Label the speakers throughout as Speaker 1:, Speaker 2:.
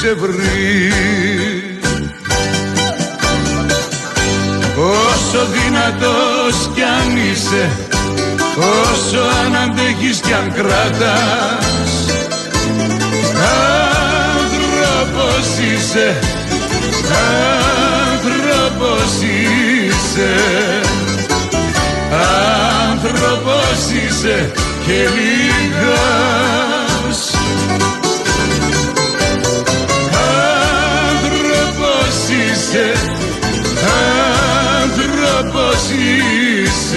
Speaker 1: σε βρει. Όσο δυνατός κι αν είσαι Όσο αν αντέχεις κι αν κρατάς. Άνθρωπος είσαι Άνθρωπος είσαι. Άνθρωπος είσαι και λίγας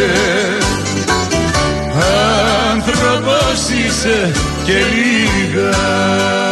Speaker 1: είσαι. Άνθρωπος είσαι και λίγας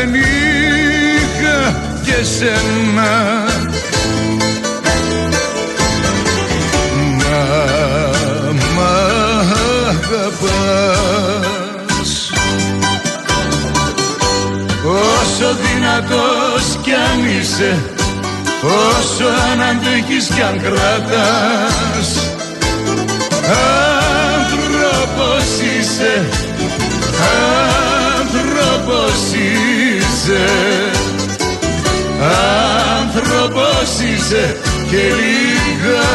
Speaker 1: δεν είχα και σένα. Μα, μα αγαπάς. Όσο δυνατός κι αν είσαι Όσο αν αντέχεις κι αν κρατάς. Άνθρωπος είσαι είσαι. Άνθρωπος είσαι και λίγας.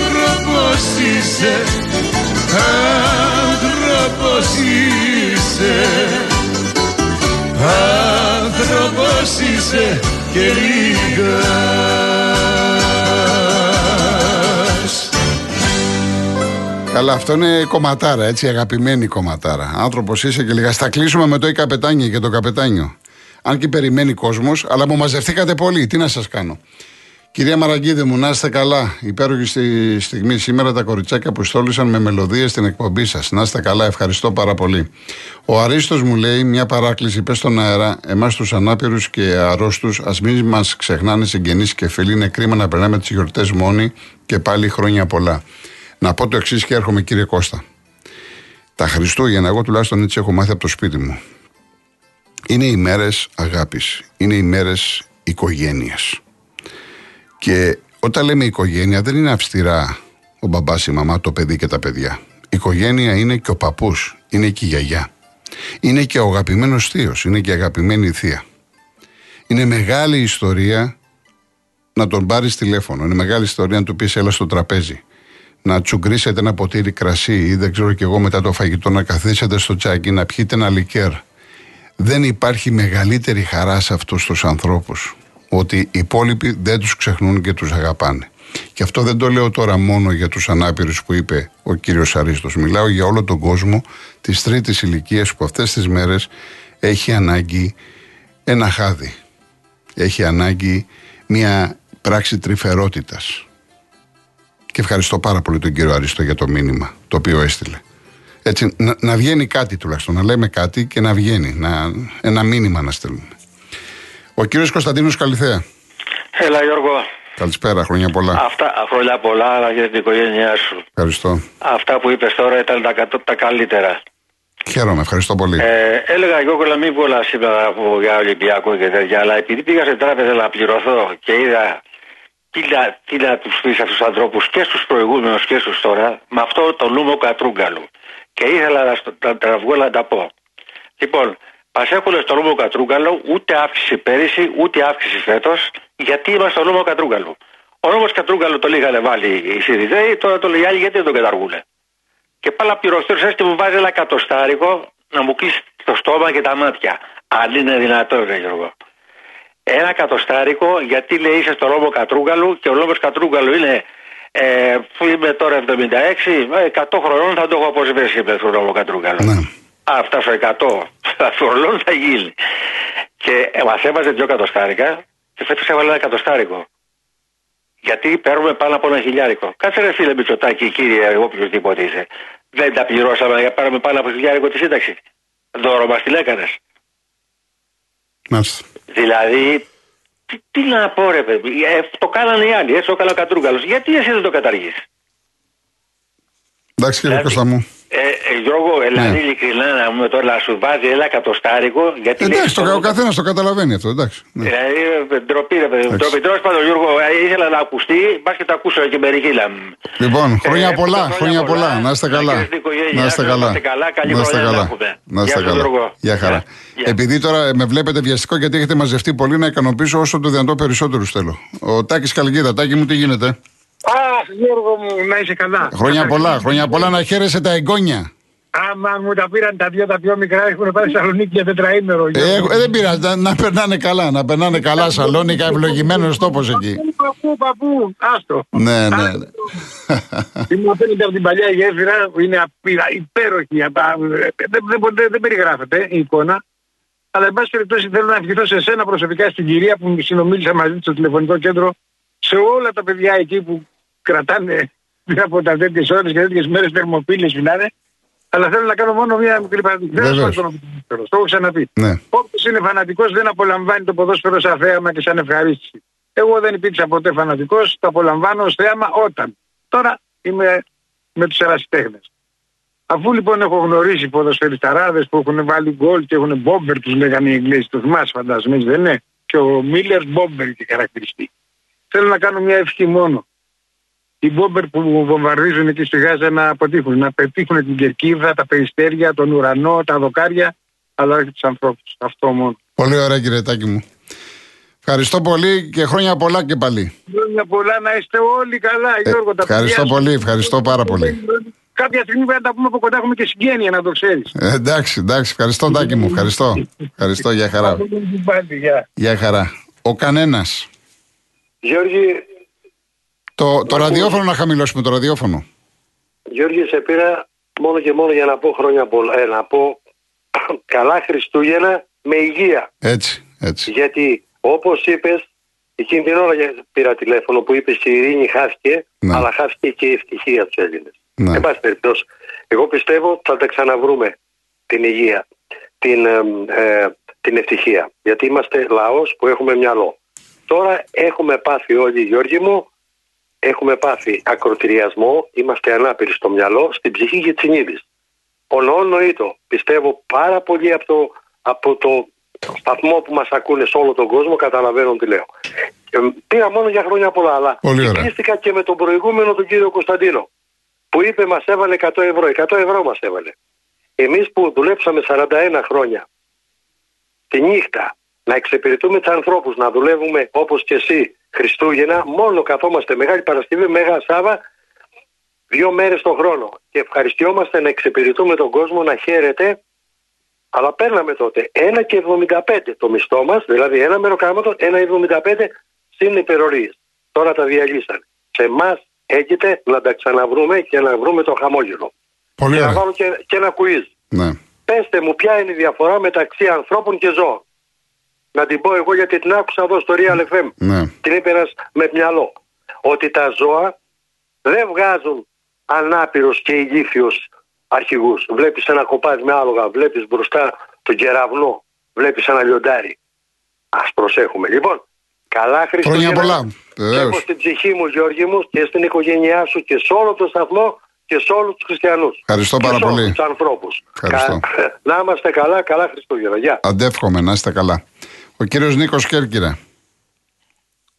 Speaker 1: Άνθρωπος είσαι. Άνθρωπος είσαι. Άνθρωπος είσαι και λίγας
Speaker 2: Καλά, αυτό είναι κομματάρα, έτσι, αγαπημένη κομματάρα. Άνθρωπος είσαι και λίγα. Θα κλείσουμε με το «Η καπετάνια» και το καπετάνιο. Αν και περιμένει κόσμος, αλλά μου μαζευτήκατε πολύ. Τι να σας κάνω. Κυρία Μαραγκίδη μου, να είστε καλά. Υπέροχη στη στιγμή σήμερα τα κοριτσάκια που στόλισαν με μελωδίες στην εκπομπή σας. Να είστε καλά, ευχαριστώ πάρα πολύ. Ο Αρίστος μου λέει μια παράκληση, πες στον αέρα, εμάς τους ανάπηρους και αρρώστους, ας μην μας ξεχνάνε συγγενείς και φίλοι. Είναι κρίμα να περνάμε τις γιορτές μόνοι και πάλι χρόνια πολλά. Να πω το εξής και έρχομαι, κύριε Κώστα. Τα Χριστούγεννα, εγώ τουλάχιστον έτσι έχω μάθει από το σπίτι μου. Είναι οι μέρες αγάπης. Είναι οι μέρες οικογένειας. Και όταν λέμε οικογένεια, δεν είναι αυστηρά ο μπαμπάς, η μαμά, το παιδί και τα παιδιά. Οικογένεια είναι και ο παππούς, είναι και η γιαγιά. Είναι και ο αγαπημένος θείος, είναι και η αγαπημένη η θεία. Είναι μεγάλη ιστορία να τον πάρεις τηλέφωνο. Είναι μεγάλη ιστορία να του πεις έλα στο τραπέζι. Να τσουγκρίσετε ένα ποτήρι κρασί ή δεν ξέρω κι εγώ μετά το φαγητό να καθίσετε στο τσάκι, να πιείτε ένα λικέρ. Δεν υπάρχει μεγαλύτερη χαρά σε αυτούς τους ανθρώπους ότι οι υπόλοιποι δεν τους ξεχνούν και τους αγαπάνε. Και αυτό δεν το λέω τώρα μόνο για τους ανάπηρους που είπε ο κύριος Αρίστος. Μιλάω για όλο τον κόσμο της τρίτης ηλικίας που αυτές τις μέρες έχει ανάγκη ένα χάδι. Έχει ανάγκη μια πράξη τρυφερότητας. Και ευχαριστώ πάρα πολύ τον κύριο Αρίστο για το μήνυμα το οποίο έστειλε. Έτσι, να, να βγαίνει κάτι τουλάχιστον, να λέμε κάτι και να βγαίνει, να, ένα μήνυμα να στέλνουμε. Ο κύριος Κωνσταντίνος Καλυθέα.
Speaker 3: Έλα Γιώργο.
Speaker 2: Καλησπέρα, χρόνια πολλά.
Speaker 3: Αυτά, χρόνια πολλά, αλλά για την οικογένειά σου.
Speaker 2: Ευχαριστώ.
Speaker 3: Αυτά που είπες τώρα ήταν τα, κατώ- τα καλύτερα.
Speaker 2: Χαίρομαι, ευχαριστώ πολύ.
Speaker 3: Ε, έλεγα Γιώργο να μην πολλά σήμερα από για Ολυμπιακό και τέτοια, αλλά επειδή πήγα σε τράπεζα να πληρωθώ και είδα τι να, τι να τους πεις αυτούς τους ανθρώπους και στους προηγούμενους και στους τώρα, με αυτό το νούμο κατρούγκαλου. Και ήθελα να, στο- να, να βγω να τα πω. Λοιπόν, μας έχουν στο νόμο Κατρούγκαλο ούτε αύξηση πέρυσι, ούτε αύξηση φέτος, γιατί είμαστε στο νόμο Κατρούγκαλου. Ο νόμο Κατρούγκαλου το είχαν βάλει οι Σιριζέοι, τώρα το λέει οι άλλοι γιατί δεν τον καταργούνε. Και πάλι πυροχτήριο έτσι μου βάζει ένα εκατοστάρικο να μου κλείσει το στόμα και τα μάτια. Αν είναι δυνατόν, ρε Γιώργο. Ένα εκατοστάρικο γιατί λέει είσαι στο νόμο Κατρούγκαλου και ο νόμο Κατρούγκαλου είναι ε, που είμαι τώρα 76, ε, 100 χρονών θα το έχω αποσβέσει με τον νόμο Κατρούγκαλου.
Speaker 2: Ναι.
Speaker 3: Α, φτάσω 100 χρονών θα γίνει. Και ε, μας έβαζε δύο εκατοστάρικα Και φέτος έβαλε ένα εκατοστάρικο. Γιατί παίρνουμε πάνω από ένα χιλιάρικο. Κάτσε ρε φίλε Μητσοτάκη, κύριε, εγώ οποιοδήποτε είσαι. Δεν τα πληρώσαμε για πάρουμε πάνω από χιλιάρικο τη σύνταξη. Δώρο μας την έκανες.
Speaker 2: Μάλιστα.
Speaker 3: Δηλαδή, τι, τι να πω ρε παιδί, ε, το κάνανε οι άλλοι, έτσι ο Καλακατρούγκαλος. Γιατί εσύ δεν το καταργείς;
Speaker 2: Εντάξει κύριε
Speaker 3: Δηλαδή,
Speaker 2: Κώστα μου.
Speaker 3: Ε, ε, Γιώργο, δηλαδή
Speaker 2: Ναι.
Speaker 3: ειλικρινά να μου τώρα να σου βάζει ένα εκατοστάρικο. Γιατί
Speaker 2: Εντάξει, το,
Speaker 3: λέει-
Speaker 2: ο καθένας το καταλαβαίνει αυτό. Εντάξει. Ναι.
Speaker 3: Δηλαδή, ε, ντροπή ρε παιδί μου.
Speaker 2: Εντάξει.
Speaker 3: Ντροπή. Τέλος πάντων, Γιώργο, ε, ήθελα να ακουστεί, μπας και το ακούσω και μερικοί λαμ.
Speaker 2: Λοιπόν, χρόνια
Speaker 3: Ε,
Speaker 2: πολλά,
Speaker 3: χρόνια
Speaker 2: χρόνια
Speaker 3: πολλά.
Speaker 2: πολλά. Να είστε
Speaker 3: Να
Speaker 2: καλά.
Speaker 3: χαιρετήσετε την οικογένειά
Speaker 2: Να είστε
Speaker 3: σας,
Speaker 2: καλά.
Speaker 3: να είστε καλά. Καλή
Speaker 2: Να είστε
Speaker 3: χρονιά να
Speaker 2: καλά.
Speaker 3: έχουμε.
Speaker 2: Να είστε
Speaker 3: Γεια σου,
Speaker 2: καλά.
Speaker 3: Γιώργο.
Speaker 2: Γεια χαρά.
Speaker 3: Γεια.
Speaker 2: Επειδή τώρα με βλέπετε βιαστικό γιατί έχετε μαζευτεί πολύ να ικανοποιήσω όσο το δυνατό περισσότερους θέλω. Ο Τάκης Καλγκίδα, Τάκη μου τι γίνεται;
Speaker 4: Αχ, Γιώργο μου, να είσαι καλά.
Speaker 2: Χρόνια πολλά, χρόνια πολλά να χαίρεσαι τα εγγόνια.
Speaker 4: Άμα μου τα πήραν τα δύο τα πιο μικρά, έχουν πάει στη Θεσσαλονίκη για τετραήμερο.
Speaker 2: Ε,
Speaker 4: Γιώργο.
Speaker 2: έχω- ε, δεν πειράζει, να, να περνάνε καλά, να περνάνε καλά. Σαλόνικα, ευλογημένος τόπος εκεί.
Speaker 4: Παππού, παππού, άστο.
Speaker 2: Ναι, ναι. ναι.
Speaker 4: Είμαι απέναντι από την παλιά γέφυρα που είναι απείρα, υπέροχη. απα- Δεν, δεν, δεν, δεν περιγράφεται η εικόνα. Αλλά εν πάση περιπτώσει θέλω να ευχηθώ σε εσένα προσωπικά στην κυρία που μου συνομίλησα μαζί της στο τηλεφωνικό κέντρο σε όλα τα παιδιά εκεί που κρατάνε πριν από τα τέτοιες ώρες και τέτοιες μέρες θερμοπύλε μιλάνε. Αλλά θέλω να κάνω μόνο μια μικρή παραδείγμα. Δεν
Speaker 2: Βεβαίως.
Speaker 4: ασχολούμαι με το ποδόσφαιρο. Το έχω ξαναπεί.
Speaker 2: ναι.
Speaker 4: Όποιος είναι φανατικός δεν απολαμβάνει το ποδόσφαιρο σαν θέαμα και σαν ευχαρίστηση. Εγώ δεν υπήρξα ποτέ φανατικός, το απολαμβάνω ως θέαμα όταν. Τώρα είμαι με τους ερασιτέχνες. Αφού λοιπόν έχω γνωρίσει ποδοσφαιρισταράδες που έχουν βάλει γκολ και έχουν μπόμπερ, τους λέγανε οι Εγγλέζοι, το θυμάσαι φαντάζομαι, έτσι δεν είναι. Και ο Μίλλερ μπόμπερ και χαρακτηριστεί. Θέλω να κάνω μια ευχή μόνο. Οι μπόμπερ που βομβαρδίζουν εκεί στη Γάζα να αποτύχουν, να πετύχουν την κερκίδα, τα περιστέρια, τον ουρανό, τα δοκάρια, αλλά όχι τους ανθρώπους. Αυτό μόνο.
Speaker 2: Πολύ ωραία κύριε Τάκη μου. Ευχαριστώ πολύ και χρόνια πολλά και πάλι.
Speaker 4: Χρόνια πολλά να είστε όλοι καλά,
Speaker 2: Ε,
Speaker 4: Γιώργο. τα
Speaker 2: ευχαριστώ
Speaker 4: παιδιά σου.
Speaker 2: πολύ, ευχαριστώ πάρα πολύ.
Speaker 4: Κάποια στιγμή πρέπει να τα πούμε από κοντά, έχουμε και συγγένεια, να το ξέρεις.
Speaker 2: Ε, εντάξει, εντάξει, ευχαριστώ Τάκη μου, ευχαριστώ. Ευχαριστώ, για χαρά. Για χαρά. Ο κανένας.
Speaker 5: Γιώργη,
Speaker 2: Το, το ραδιόφωνο να χαμηλώσουμε, το ραδιόφωνο.
Speaker 5: Γιώργη, σε πήρα μόνο και μόνο για να πω χρόνια πολλά. Ε, να πω καλά Χριστούγεννα με υγεία.
Speaker 2: Έτσι, έτσι.
Speaker 5: Γιατί όπως είπες, εκείνη την ώρα για- πήρα τηλέφωνο που είπες η ειρήνη χάθηκε,
Speaker 2: Ναι.
Speaker 5: αλλά χάθηκε και η ευτυχία τους Έλληνες.
Speaker 2: Ναι.
Speaker 5: Εν πάση περιπτώσει, εγώ πιστεύω ότι θα τα ξαναβρούμε την υγεία, την, ε, ε, την ευτυχία. Γιατί είμαστε λαός που έχουμε μυαλό. Τώρα έχουμε πάθει όλοι, Γιώργη μου, έχουμε πάθει ακροτηριασμό, είμαστε ανάπηροι στο μυαλό, στην ψυχή και τη συνείδηση. Ονονοήτο. Πιστεύω πάρα πολύ από το, από το σταθμό που μας ακούνε σε όλο τον κόσμο, καταλαβαίνουν τι λέω. Ε, Πήρα μόνο για χρόνια πολλά, αλλά
Speaker 2: Πολύ ωραία.
Speaker 5: συγκρίστηκα και με τον προηγούμενο τον κύριο Κωνσταντίνο, που είπε μας έβαλε 100 ευρώ. 100 ευρώ μας έβαλε. Εμείς που δουλέψαμε 41 χρόνια, τη νύχτα, να εξυπηρετούμε τους ανθρώπους, να δουλεύουμε όπως και εσύ Χριστούγεννα, μόνο καθόμαστε Μεγάλη Παρασκευή, Μέγα Σάβα, δύο μέρες το χρόνο. Και ευχαριστιόμαστε να εξυπηρετούμε τον κόσμο να χαίρεται. Αλλά παίρναμε τότε 1,75 το μισθό μας, δηλαδή ένα μεροκάματο, 1,75 συν υπερορίε. Τώρα τα διαλύσανε. Σε εμάς έχετε να τα ξαναβρούμε και να βρούμε το χαμόγελο.
Speaker 2: Πολύ
Speaker 5: Και να
Speaker 2: ωραία.
Speaker 5: βάλω και, και ένα quiz.
Speaker 2: Ναι.
Speaker 5: Πέστε μου ποια είναι η διαφορά μεταξύ ανθρώπων και ζώων. Να την πω εγώ γιατί την άκουσα εδώ στο Real FM.
Speaker 2: Ναι.
Speaker 5: Την είπε ένας με μυαλό. Ότι τα ζώα δεν βγάζουν ανάπηρος και ηλίθιος αρχηγούς. Βλέπεις ένα κοπάδι με άλογα, βλέπεις μπροστά τον κεραυνό, βλέπεις ένα λιοντάρι. Ας προσέχουμε. Λοιπόν, καλά Χριστούγεννα.
Speaker 2: Χρόνια πολλά.
Speaker 5: Και
Speaker 2: Βεβαίως.
Speaker 5: έχω στην ψυχή μου Γιώργη μου και στην οικογένειά σου και σε όλο το σταθμό και σε όλους τους χριστιανούς.
Speaker 2: Ευχαριστώ
Speaker 5: Και
Speaker 2: πάρα
Speaker 5: σε όλους
Speaker 2: πολύ.
Speaker 5: τους ανθρώπους.
Speaker 2: Ευχαριστώ.
Speaker 5: Κα- Να είμαστε καλά, καλά Χριστούγεννα. Γεια.
Speaker 2: Αντεύχομαι να είστε καλά. Ο κύριος Νίκος Κέρκυρα.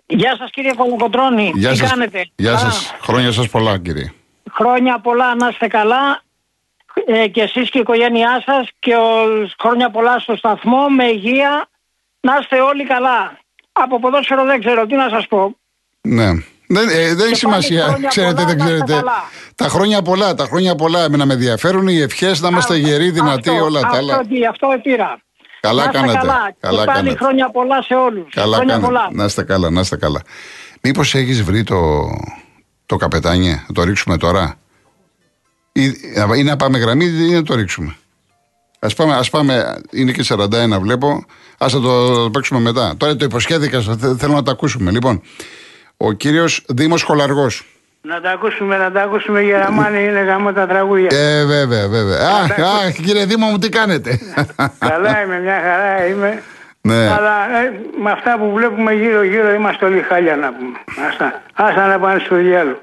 Speaker 6: Γεια σας κύριε Κολοκοτρώνη.
Speaker 2: Γεια
Speaker 6: Τι
Speaker 2: σας.
Speaker 6: κάνετε;
Speaker 2: Γεια
Speaker 6: Α,
Speaker 2: σας. Χρόνια σας πολλά κύριε.
Speaker 6: Χρόνια πολλά να είστε καλά ε, και εσείς και η οικογένειά σας και ο, χρόνια πολλά στο σταθμό με υγεία να είστε όλοι καλά. Από ποδόσφαιρο δεν ξέρω τι να σας πω.
Speaker 2: Ναι. Δεν, ε, δεν έχει
Speaker 6: πάλι
Speaker 2: σημασία.
Speaker 6: χρόνια
Speaker 2: Ξέρετε,
Speaker 6: πολλά,
Speaker 2: δεν
Speaker 6: να είστε
Speaker 2: ξέρετε.
Speaker 6: καλά.
Speaker 2: Τα χρόνια πολλά, τα χρόνια πολλά. Εμένα με ενδιαφέρουν οι ευχές να είμαστε γεροί, δυνατοί,
Speaker 6: αυτό,
Speaker 2: όλα τα άλλα.
Speaker 6: Αυτό, τι, αυτό πήρα.
Speaker 2: Καλά
Speaker 6: να είστε
Speaker 2: κάνατε.
Speaker 6: Καλά.
Speaker 2: Καλά
Speaker 6: και πάλι
Speaker 2: κάνατε.
Speaker 6: χρόνια πολλά σε όλους.
Speaker 2: Καλά
Speaker 6: χρόνια
Speaker 2: κάνετε.
Speaker 6: πολλά.
Speaker 2: Να είστε καλά, να είστε καλά. Μήπως έχεις βρει το, το καπετάνιε, να το ρίξουμε τώρα; Ή, ή να πάμε γραμμή ή να το ρίξουμε; Α πάμε, ας πάμε, είναι και 41 βλέπω. Α το, το παίξουμε μετά. Τώρα το υποσχέθηκα, θε- θέλω να το ακούσουμε. Λοιπόν, ο κύριος Δήμος Κολαργός.
Speaker 7: Να τα ακούσουμε, να τα ακούσουμε Γεραμάνη, είναι γάμο τα τραγούδια.
Speaker 2: Ε, βέβαια, βέβαια. Αχ, αχ, κύριε Δήμο μου, τι κάνετε;
Speaker 7: Καλά είμαι, μια χαρά είμαι.
Speaker 2: ναι.
Speaker 7: Αλλά ε, με αυτά που βλέπουμε γύρω-γύρω είμαστε όλοι χάλια να πούμε. Άστα, άστα να πάνε στο διάλογο.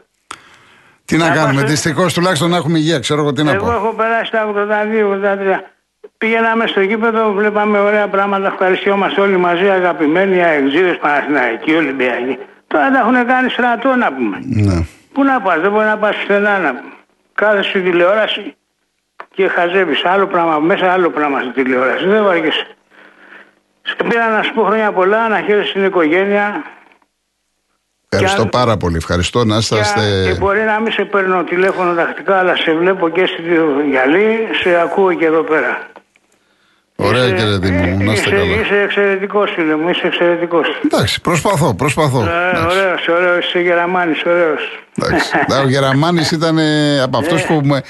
Speaker 2: Τι να
Speaker 7: να
Speaker 2: κάνουμε,
Speaker 7: πάστε-
Speaker 2: δυστυχώς τουλάχιστον να έχουμε υγεία, ξέρω εγώ τι να
Speaker 7: Εγώ
Speaker 2: πω.
Speaker 7: έχω περάσει τα 82-83. Πήγαιναμε στο γήπεδο, βλέπαμε ωραία πράγματα, ευχαριστιόμαστε όλοι μαζί, αγαπημένοι, αεξίδες, Παναθηναϊκοί, Ολυμπιακοί. Τώρα τα έχουν κάνει στρατό να πούμε.
Speaker 2: Ναι.
Speaker 7: Πού να πας, δεν μπορεί να πας πουθενά να πούμε. Κάθεσαι στη τηλεόραση και χαζεύεις άλλο πράγμα μέσα, άλλο πράγμα στη τηλεόραση. Δεν βαριέσαι. Σε πήρα να σου πω χρόνια πολλά, να χαίρεσαι την οικογένεια.
Speaker 2: Ευχαριστώ
Speaker 7: αν-
Speaker 2: πάρα πολύ. Ευχαριστώ να
Speaker 7: Και,
Speaker 2: είσαστε.
Speaker 7: και μπορεί να μην σε παίρνω τηλέφωνο τακτικά, αλλά σε βλέπω και στη γυαλί, σε ακούω και εδώ πέρα.
Speaker 2: Ωραία,
Speaker 7: Είσαι-
Speaker 2: κύριε Δήμο μου, να είστε
Speaker 7: είσαι,
Speaker 2: καλά.
Speaker 7: Είσαι εξαιρετικός φίλε μου, είσαι εξαιρετικός.
Speaker 2: Εντάξει, προσπαθώ, προσπαθώ.
Speaker 7: Ε,
Speaker 2: Εντάξει.
Speaker 7: ωραίος, ωραίος, είσαι γεραμάνης, ωραίος.
Speaker 2: Εντάξει. Να, Ο Γεραμάνης ήταν ε, από αυτούς που με,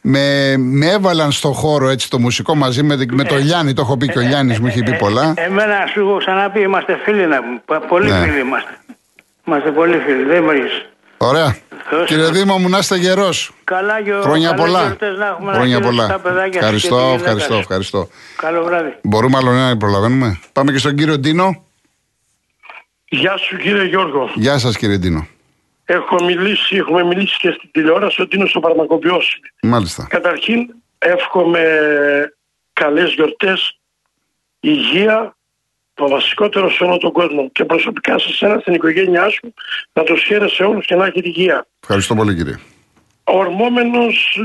Speaker 2: με, με έβαλαν στο χώρο έτσι το μουσικό μαζί με, με τον Γιάννη. Το έχω πει και ο Γιάννης μου είχε πει πολλά.
Speaker 7: Εμένα σου έχω ξαναπεί, είμαστε φίλοι να πούμε. Πα- Πολύ
Speaker 2: Ναι.
Speaker 7: φίλοι είμαστε. Είμαστε πολύ φίλοι, δεν βρίσκεις.
Speaker 2: Ωραία.
Speaker 7: Θεός
Speaker 2: Κύριε
Speaker 7: σας.
Speaker 2: Δήμο μου, να είστε γερός.
Speaker 7: Καλά και
Speaker 2: Χρόνια
Speaker 7: καλές
Speaker 2: πολλά.
Speaker 7: γιορτές να έχουμε να
Speaker 2: Χρόνια
Speaker 7: χαίρεσαι
Speaker 2: πολλά.
Speaker 7: τα παιδάκια σου και τη
Speaker 2: Ευχαριστώ,
Speaker 7: γυναίκα
Speaker 2: ευχαριστώ,
Speaker 7: σου.
Speaker 2: ευχαριστώ.
Speaker 7: Καλό βράδυ.
Speaker 2: Μπορούμε άλλο να προλαβαίνουμε; Πάμε και στον κύριο Ντίνο.
Speaker 8: Γεια σου κύριε Γιώργο.
Speaker 2: Γεια σας, κύριε Ντίνο.
Speaker 8: Έχω μιλήσει, έχουμε μιλήσει και στην τηλεόραση ότι είναι στο φαρμακοποιός.
Speaker 2: Μάλιστα.
Speaker 8: Καταρχήν εύχομαι καλές γιορτές, υγεία, το βασικότερο σε όλο τον κόσμο. Και προσωπικά σε σένα, στην οικογένειά σου, να τους χαίρεσαι όλους και να έχετε υγεία.
Speaker 2: Ευχαριστώ πολύ, κύριε.
Speaker 8: Ορμόμενος,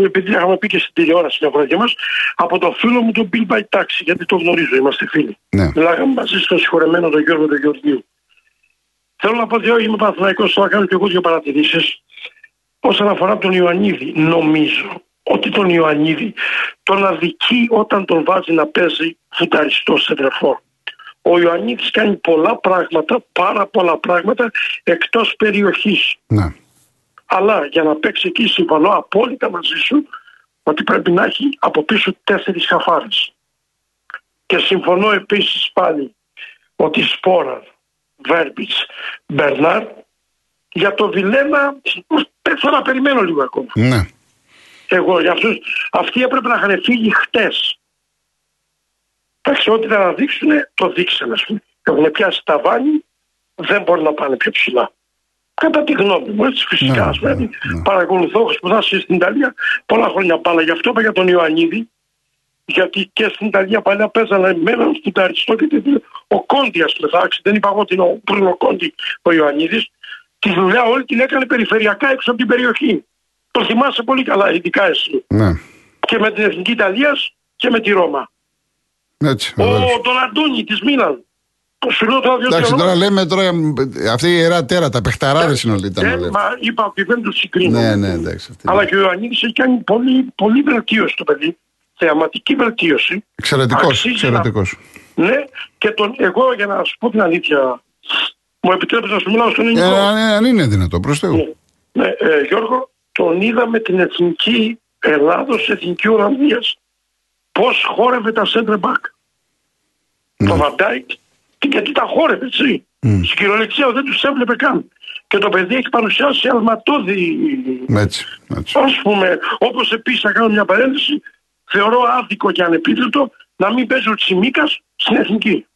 Speaker 8: ε, επειδή είχαμε πει και στην τηλεόραση μια φορά και μας, από το φίλο μου τον Bill by Taxi, γιατί το γνωρίζω, είμαστε φίλοι.
Speaker 2: Ναι.
Speaker 8: Μιλάγαμε μαζί στο συγχωρεμένο τον Γιώργο τον Γεωργίου. Θέλω να πω δύο, είμαι Παναθηναϊκός, θέλω να κάνω και εγώ δύο παρατηρήσεις. Όσον αφορά τον Ιωαννίδη, νομίζω ότι τον Ιωαννίδη τον αδικεί όταν τον βάζει να παίζει φουταριστό σε τρεφόρ. Ο Ιωαννίδης κάνει πολλά πράγματα, πάρα πολλά πράγματα εκτός περιοχής.
Speaker 2: Ναι.
Speaker 8: Αλλά για να παίξει εκεί συμφωνώ απόλυτα μαζί σου ότι πρέπει να έχει από πίσω τέσσερις χαφάρες. Και συμφωνώ επίσης πάλι ότι Σπόρα, Βέρμπιτς, Μπερνάρ για το Βιλένα θέλω να περιμένω λίγο ακόμα.
Speaker 2: Ναι.
Speaker 8: Εγώ για αυτούς, αυτοί έπρεπε να είχαν φύγει χτες. Εντάξει, ό,τι να δείξουν, το δείξαν, ας πούμε. Έχουν πιάσει τα βάνη, δεν μπορούν να πάνε πιο ψηλά. Κατά τη γνώμη μου, έτσι φυσικά.
Speaker 2: Ναι,
Speaker 8: ας πούμε.
Speaker 2: ναι, ναι.
Speaker 8: Παρακολουθώ, έχω σπουδάσει στην Ιταλία πολλά χρόνια μπάλα. Γι' αυτό είπα για τον Ιωαννίδη, γιατί και στην Ιταλία παλιά παίζανε με έναν φουταριστό και την- ο Κόντι, α πούμε. εντάξει, Δεν είπα εγώ ότι είναι ο Μπρούνο Κόντι ο Ιωαννίδης. Τη δουλειά όλη την έκανε περιφερειακά έξω από την περιοχή. Το θυμάσαι πολύ καλά, ειδικά εσύ.
Speaker 2: Ναι.
Speaker 8: Και με την Εθνική Ιταλίας και με τη Ρώμα.
Speaker 2: Έτσι.
Speaker 8: Ο
Speaker 2: βεβαίως.
Speaker 8: Τον της Μίλαν. Που σου λέω τώρα δύο
Speaker 2: Εντάξει,
Speaker 8: τρία
Speaker 2: τώρα
Speaker 8: ονόματα.
Speaker 2: λέμε τώρα. Αυτή η ιερά τέρα, τα παιχταράδες είναι όλοι. ήταν
Speaker 8: Ε,
Speaker 2: όλοι.
Speaker 8: μα είπα ότι δεν τους συγκρίνω.
Speaker 2: Ναι, ναι, εντάξει. αυτή
Speaker 8: Αλλά
Speaker 2: είναι.
Speaker 8: και ο Ιωαννίδης έχει κάνει πολύ, πολύ βελτίωση το παιδί. Θεαματική βελτίωση.
Speaker 2: Εξαιρετικός.
Speaker 8: αξίζει να-
Speaker 2: Εξαιρετικός.
Speaker 8: Ναι, και τον, εγώ για να σου πω την αλήθεια, μου επιτρέπεις να σου μιλάω στον
Speaker 2: Ε,
Speaker 8: ελληνικό.
Speaker 2: αν, αν είναι δυνατό, προς Θεού.
Speaker 8: Ναι, ναι, ε, Γιώργο, τον είδα με την εθνική Ελλάδος, εθνική Ολλανδίας. Πώς χόρευε τα center back. Το Βαντάικ, γιατί τα χόρευε, έτσι. Στην κυριολεξία δεν τους έβλεπε καν. Και το παιδί έχει παρουσιάσει αλματώδη
Speaker 2: Έτσι. έτσι.
Speaker 8: Α πούμε, όπως επίσης θα κάνω μια παρένθεση, θεωρώ άδικο και ανεπίθετο να μην παίζει ο Τσιμίκας στην εθνική.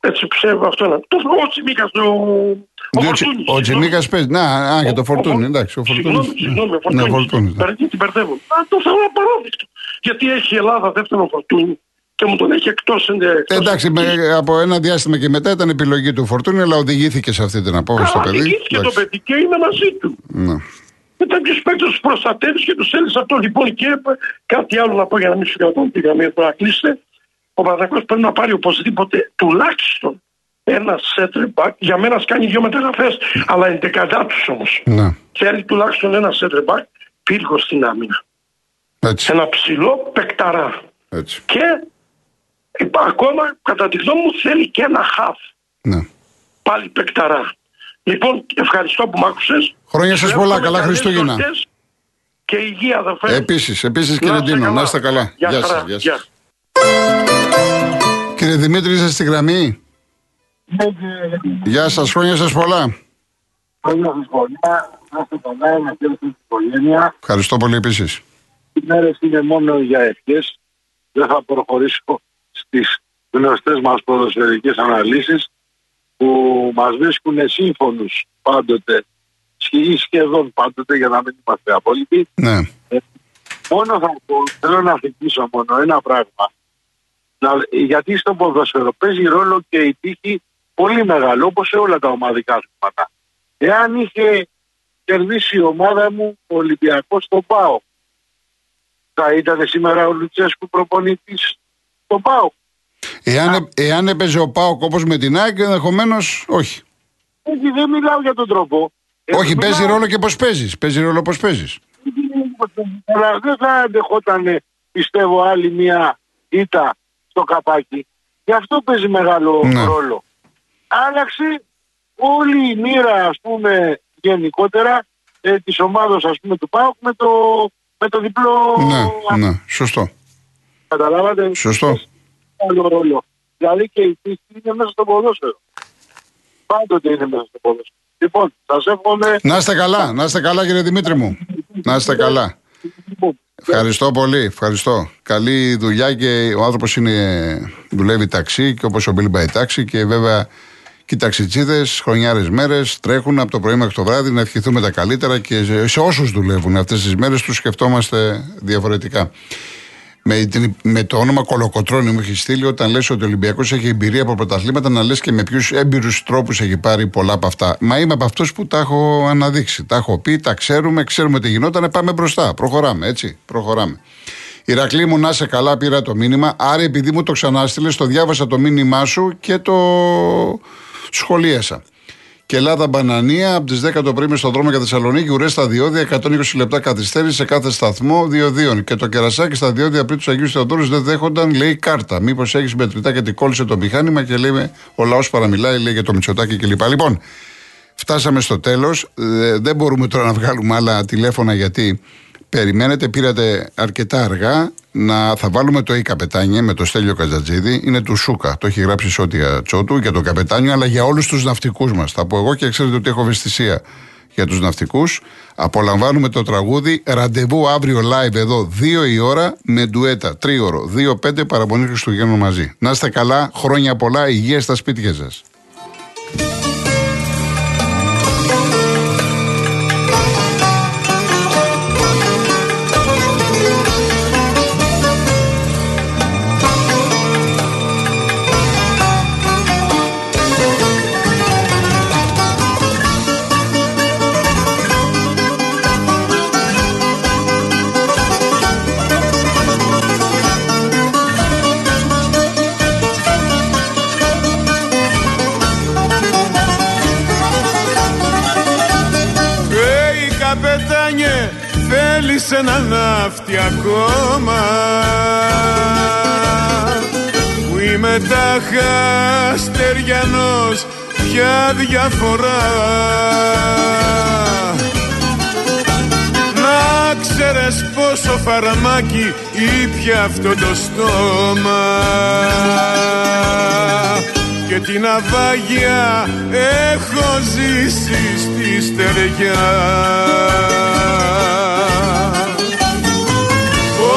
Speaker 8: Έτσι ψεύω αυτό να. Το ο Τσιμίκας, ο. Ο
Speaker 2: Διότι
Speaker 8: Φορτούνης,
Speaker 2: Ο
Speaker 8: συγγνώμη.
Speaker 2: Τσιμίκας παίζει. Να, α, και το
Speaker 8: Ο-
Speaker 2: φορτούνι.
Speaker 8: ο-
Speaker 2: Εντάξει, ο
Speaker 8: Συγγνώμη,
Speaker 2: φορτούνι.
Speaker 8: συγγνώμη, ο
Speaker 2: Ναι,
Speaker 8: Φορτούνης.
Speaker 2: φορτούνι. ναι.
Speaker 8: Παρακεί την μπερδεύω. Α, το θεωρώ απαράδεκτο. Γιατί έχει η Ελλάδα δεύτερο φορτούνι και μου τον έχει εκτός
Speaker 2: Ε, Εντάξει, με, από ένα διάστημα και μετά ήταν επιλογή του Φορτούνη, αλλά οδηγήθηκε σε αυτή την απόφαση το παιδί.
Speaker 8: και το
Speaker 2: Εντάξει.
Speaker 8: παιδί και είναι μαζί του.
Speaker 2: Ναι.
Speaker 8: Με τέτοιου παίκτε τους προστατεύεις και τους θέλεις αυτό. Λοιπόν, και κάτι άλλο να πω για να μην σου κρατώ τη γραμμή που να κλείσετε. Ο Παναγιώτο πρέπει να πάρει οπωσδήποτε τουλάχιστον ένα center back. Για μένα ας κάνει δύο μεταγραφές, αλλά είναι δεκαδά τους όμως.
Speaker 2: ναι.
Speaker 8: Θέλει τουλάχιστον ένα center back πύργο στην άμυνα.
Speaker 2: Έτσι.
Speaker 8: Ένα ψηλό πεκταρά.
Speaker 2: έτσι.
Speaker 8: Και υπά- ακόμα, κατά τη γνώμη μου, θέλει και ένα half.
Speaker 2: Ναι.
Speaker 8: Πάλι πεκταρά. Λοιπόν, ευχαριστώ που μ' άκουσες.
Speaker 2: Χρόνια σας
Speaker 8: Σου
Speaker 2: πολλά,
Speaker 8: εύχομαι
Speaker 2: καλά
Speaker 8: καλές
Speaker 2: Χριστούγεννα.
Speaker 8: γιορτές και υγεία αδερφέ.
Speaker 2: Επίσης, επίσης κύριε
Speaker 8: Να είστε
Speaker 2: Ντίνο,
Speaker 8: καλά.
Speaker 2: να είστε καλά.
Speaker 8: Γεια
Speaker 2: Γεια
Speaker 8: χαρά.
Speaker 2: σας. Γεια
Speaker 8: Γεια.
Speaker 2: σας. Κύριε Δημήτρη, είστε στη γραμμή; Γεια σας, χρόνια σας πολλά.
Speaker 9: Χρόνια σας πολλά, να είστε καλά, να χαίρετε την οικογένεια.
Speaker 2: Ευχαριστώ πολύ επίσης.
Speaker 9: Οι μέρες είναι μόνο για ευχές. Δεν θα προχωρήσω στις γνωστές μας ποδοσφαιρικές αναλύσεις που μας βρίσκουν σύμφωνους πάντοτε, ή σχεδόν πάντοτε για να μην είμαστε απόλυτοι.
Speaker 2: Ναι.
Speaker 9: Μόνο θα πω, θέλω να αφηγήσω μόνο ένα πράγμα. Να, γιατί στο ποδόσφαιρο παίζει ρόλο και η τύχη πολύ μεγάλο, όπως σε όλα τα ομαδικά θέματα. Εάν είχε κερδίσει η ομάδα μου ο Ολυμπιακός στον ΠΑΟ, θα ήταν σήμερα ο Λουτσέσκου προπονητής στον ΠΑΟ.
Speaker 2: Εάν, εάν έπαιζε ο Πάοκ όπως με την ΑΕΚ, ενδεχομένως όχι.
Speaker 9: Έτσι δεν μιλάω για τον τρόπο. Ε,
Speaker 2: όχι,
Speaker 9: μιλάω-
Speaker 2: παίζει ρόλο και πώς παίζεις. Παίζει ρόλο πώς παίζεις.
Speaker 9: Αλλά δεν θα αντεχόταν, πιστεύω, άλλη μια ήττα στο καπάκι. Γι' αυτό παίζει μεγάλο
Speaker 2: Ναι.
Speaker 9: ρόλο. Άλλαξε όλη η μοίρα, ας πούμε, γενικότερα ε, της ομάδας, ας πούμε, του ΠΑΟΚ με το, με το διπλό...
Speaker 2: Ναι, ναι, σωστό.
Speaker 9: Καταλάβατε;
Speaker 2: Σωστό.
Speaker 9: Άλλο ρόλο. Δηλαδή και η τύχη είναι μέσα στο ποδόσφαιρο. Πάντοτε είναι μέσα στο ποδόσφαιρο. Λοιπόν, σας εύχομαι...
Speaker 2: Να είστε καλά, να είστε καλά κύριε Δημήτρη μου. Να είστε καλά. Ευχαριστώ πολύ, ευχαριστώ. Καλή δουλειά και ο άνθρωπος δουλεύει ταξί και όπως ο Μπίλ πάει τάξη και βέβαια και οι ταξιτσίδε χρονιάρες μέρες τρέχουν από το πρωί μέχρι το βράδυ να ευχηθούμε τα καλύτερα και σε- σε όσους δουλεύουν αυτές τις μέρες τους σκεφτόμαστε διαφορετικά. Με, την, με το όνομα Κολοκοτρόνη μου έχεις στείλει όταν λες ότι ο Ολυμπιακός έχει εμπειρία από πρωταθλήματα να λες και με ποιους έμπειρους τρόπους έχει πάρει πολλά από αυτά. Μα είμαι από αυτούς που τα έχω αναδείξει. Τα έχω πει, τα ξέρουμε, ξέρουμε τι γινόταν. Πάμε μπροστά. Προχωράμε, έτσι. Προχωράμε. Ηρακλή μου, να σε καλά, πήρα το μήνυμα. Άρα, επειδή μου το ξανάστηλε, το διάβασα το μήνυμά σου και το σχολίασα. Και Ελλάδα Μπανανία από τις 10 το πρωί μες στον δρόμο για Θεσσαλονίκη, ουρές στα διόδια, 120 λεπτά καθυστέρηση σε κάθε σταθμό, διοδίων. Και το κερασάκι στα διόδια πριν τους Αγίους Θεοδόρους δεν δέχονταν, λέει κάρτα. Μήπως έχεις μετρητά και την κόλλησε το μηχάνημα και λέει ο λαός παραμιλάει, λέει για το Μητσοτάκι κλπ. Λοιπόν, Φτάσαμε στο τέλος. δεν μπορούμε τώρα να βγάλουμε άλλα τηλέφωνα γιατί περιμένετε, πήρατε αρκετά αργά. Να, θα βάλουμε το «Η καπετάνιε» με το Στέλιο Καζατζίδη. Είναι του Σούκα. Το έχει γράψει Σώτια Τσότου για το καπετάνιο, αλλά για όλους τους ναυτικούς μας. Θα πω εγώ και ξέρετε ότι έχω ευαισθησία για τους ναυτικούς. Απολαμβάνουμε το τραγούδι. Ραντεβού αύριο live εδώ, 2 η ώρα, με ντουέτα. Τρίωρο, 2-5 παραμονή Χριστουγέννων μαζί. Να είστε καλά, χρόνια πολλά, υγεία στα σπίτια σας.
Speaker 10: Που είμαι τάχα στεριανός ποια διαφορά. Να ξέρεις πόσο φαρμάκι ήπια αυτό το στόμα. Και την αβάγια έχω ζήσει στη στεριά.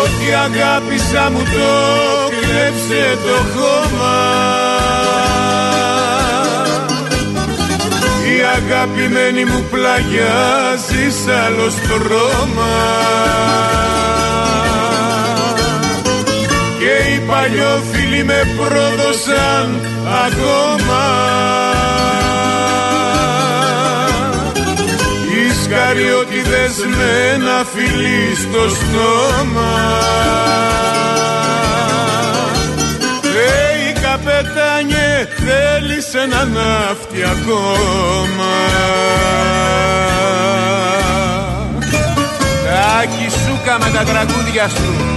Speaker 10: Ό,τι αγάπησα μου το κλέψε το χώμα. Η αγαπημένη μου πλαγιάζει σ' άλλος στρώμα και οι παλιόφιλοι με πρόδωσαν ακόμα. Οι σκαριώτιδες με ένα φιλί στο στόμα θέλεις ένα ναύτη ακόμα. Τάκη σούκα με τα τραγούδια σου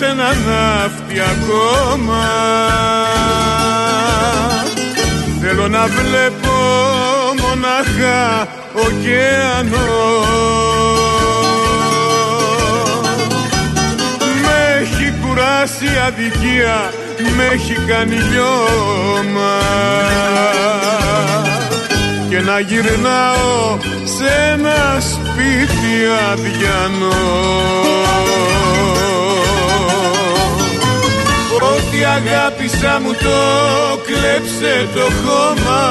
Speaker 10: ένα ναύτη ακόμα. Θέλω να βλέπω μοναχά ωκεανό. Με έχει κουράσει αδικία, με έχει κάνει λιώμα. Και να γυρνάω σε ένα σπίτι αδιανό Ό,τι αγάπησα μου το κλέψε το χώμα.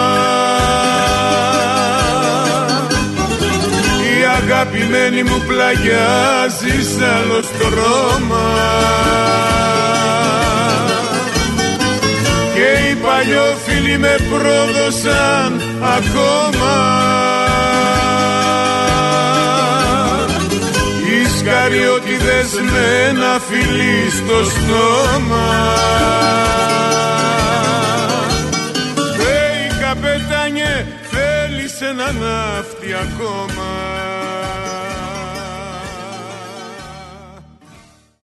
Speaker 10: Η αγαπημένη μου πλαγιάζει σ' άλλος στρώμα Και οι παλιόφιλοι με πρόδωσαν ακόμα Ισκαριώτιδες με ένα φιλί στο στόμα. Hey καπετάνιε θέλεις ένα ναύτη ακόμα